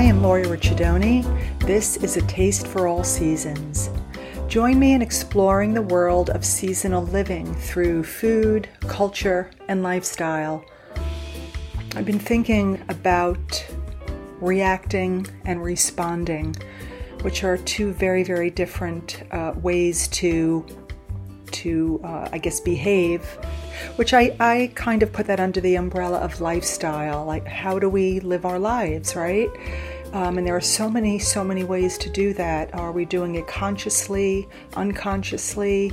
I am Lori Ricciardoni. This is A Taste for All Seasons. Join me in exploring the world of seasonal living through food, culture, and lifestyle. I've been thinking about reacting and responding, which are two very, very different uh, ways to, to uh, I guess, behave which I, I kind of put that under the umbrella of lifestyle. Like, how do we live our lives, right? Um, and there are so many, so many ways to do that. Are we doing it consciously, unconsciously?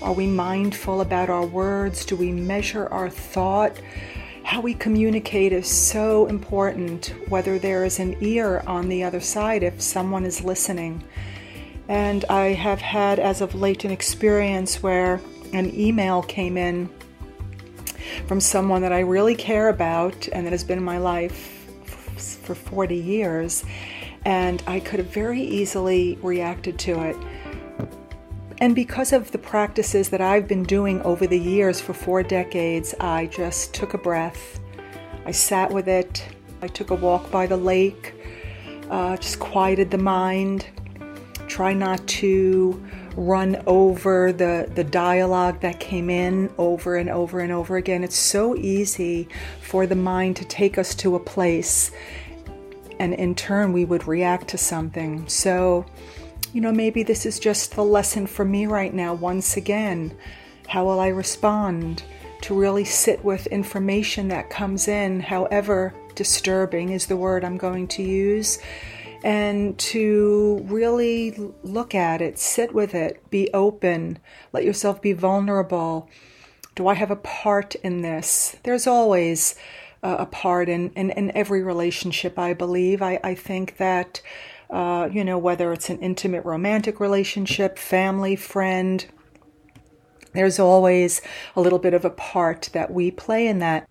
Are we mindful about our words? Do we measure our thought? How we communicate is so important, whether there is an ear on the other side, if someone is listening. And I have had, as of late, an experience where an email came in from someone that I really care about and that has been in my life for 40 years. And I could have very easily reacted to it. And because of the practices that I've been doing over the years for four decades, I just took a breath. I sat with it. I took a walk by the lake, uh, just quieted the mind. Try not to run over the, the dialogue that came in over and over and over again. It's so easy for the mind to take us to a place, and in turn, we would react to something. So, you know, maybe this is just the lesson for me right now. Once again, how will I respond? To really sit with information that comes in, however disturbing is the word I'm going to use and to really look at it, sit with it, be open, let yourself be vulnerable. Do I have a part in this? There's always a part in, in, in, every relationship, I believe. I, I think that, uh, you know, whether it's an intimate romantic relationship, family, friend, there's always a little bit of a part that we play in that.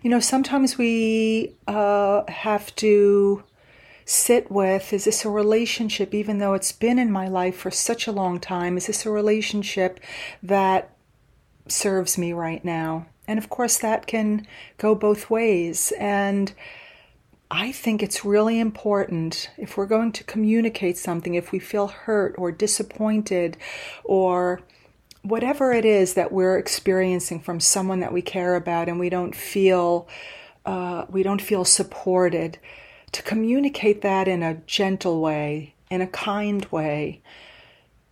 You know, sometimes we uh, have to sit with is this a relationship, even though it's been in my life for such a long time, is this a relationship that serves me right now? And of course, that can go both ways. And I think it's really important if we're going to communicate something, if we feel hurt or disappointed or whatever it is that we're experiencing from someone that we care about and we don't feel uh, we don't feel supported to communicate that in a gentle way, in a kind way,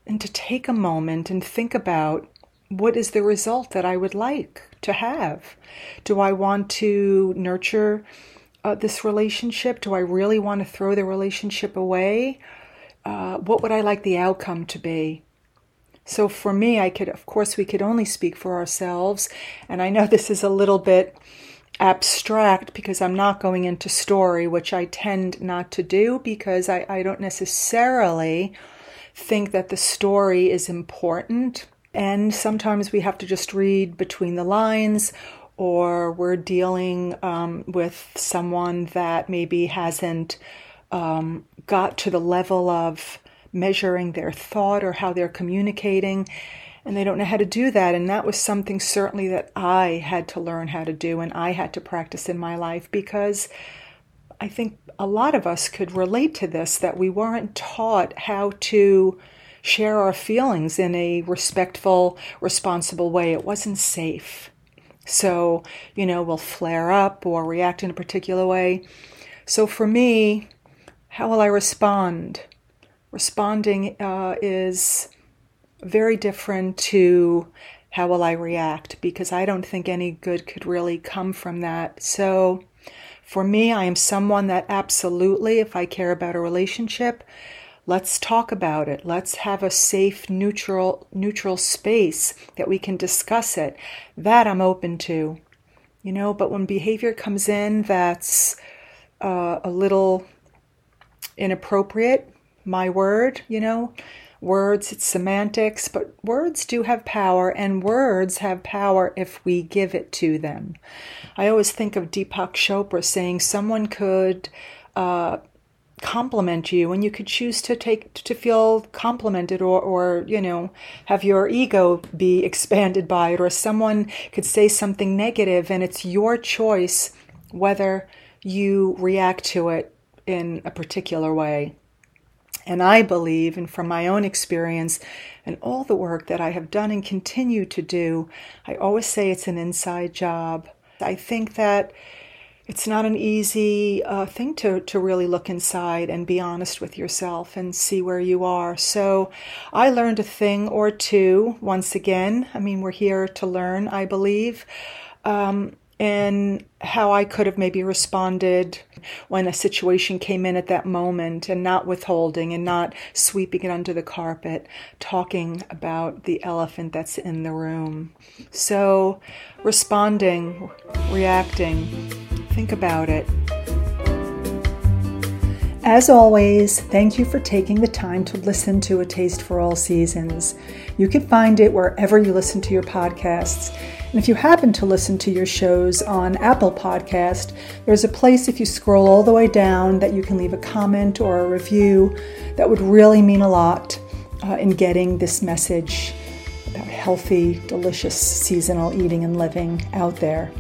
and to take a moment and think about what is the result that I would like to have? Do I want to nurture uh, this relationship? Do I really want to throw the relationship away? Uh, what would I like the outcome to be? So for me, I could, of course, we could only speak for ourselves. And I know this is a little bit abstract because I'm not going into story, which I tend not to do because I, I don't necessarily think that the story is important. And sometimes we have to just read between the lines, or we're dealing um, with someone that maybe hasn't um, got to the level of measuring their thought or how they're communicating and they don't know how to do that. And that was something certainly that I had to learn how to do and I had to practice in my life because I think a lot of us could relate to this that we weren't taught how to share our feelings in a respectful, responsible way. It wasn't safe. So, you know, we'll flare up or react in a particular way. So for me, how will I respond? Responding uh, is very different to how will I react because I don't think any good could really come from that. So for me, I am someone that absolutely, if I care about a relationship, let's talk about it. Let's have a safe, neutral, neutral space that we can discuss it. That I'm open to, you know. But when behavior comes in that's uh, a little inappropriate, my word, you know, words, it's semantics, but words do have power, and words have power if we give it to them. I always think of Deepak Chopra saying someone could uh, compliment you, and you could choose to take to feel complimented, or, or you know, have your ego be expanded by it, or someone could say something negative, and it's your choice whether you react to it in a particular way. And I believe, and from my own experience and all the work that I have done and continue to do, I always say it's an inside job. I think that it's not an easy uh, thing to, to really look inside and be honest with yourself and see where you are. So I learned a thing or two once again. I mean, we're here to learn, I believe. Um, and how I could have maybe responded when a situation came in at that moment and not withholding and not sweeping it under the carpet, talking about the elephant that's in the room. So, responding, reacting, think about it. As always, thank you for taking the time to listen to A Taste for All Seasons. You can find it wherever you listen to your podcasts. And if you happen to listen to your shows on Apple Podcast, there's a place if you scroll all the way down that you can leave a comment or a review. That would really mean a lot uh, in getting this message about healthy, delicious seasonal eating and living out there.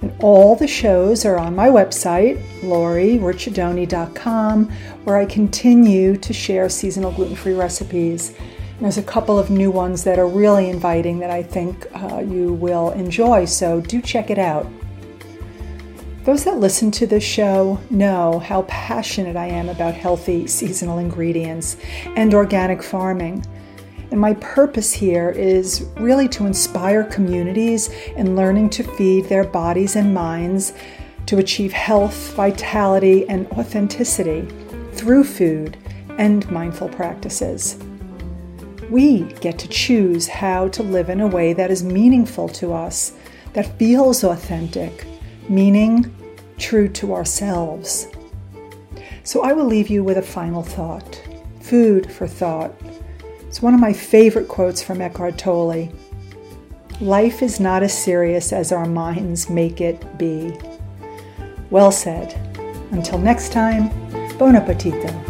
And all the shows are on my website, lauriericcadoni.com, where I continue to share seasonal gluten free recipes there's a couple of new ones that are really inviting that I think uh, you will enjoy, so do check it out. Those that listen to this show know how passionate I am about healthy seasonal ingredients and organic farming. And my purpose here is really to inspire communities in learning to feed their bodies and minds to achieve health, vitality, and authenticity through food and mindful practices. We get to choose how to live in a way that is meaningful to us, that feels authentic, meaning true to ourselves. So I will leave you with a final thought food for thought. It's one of my favorite quotes from Eckhart Tolle. Life is not as serious as our minds make it be. Well said. Until next time, bon appetito.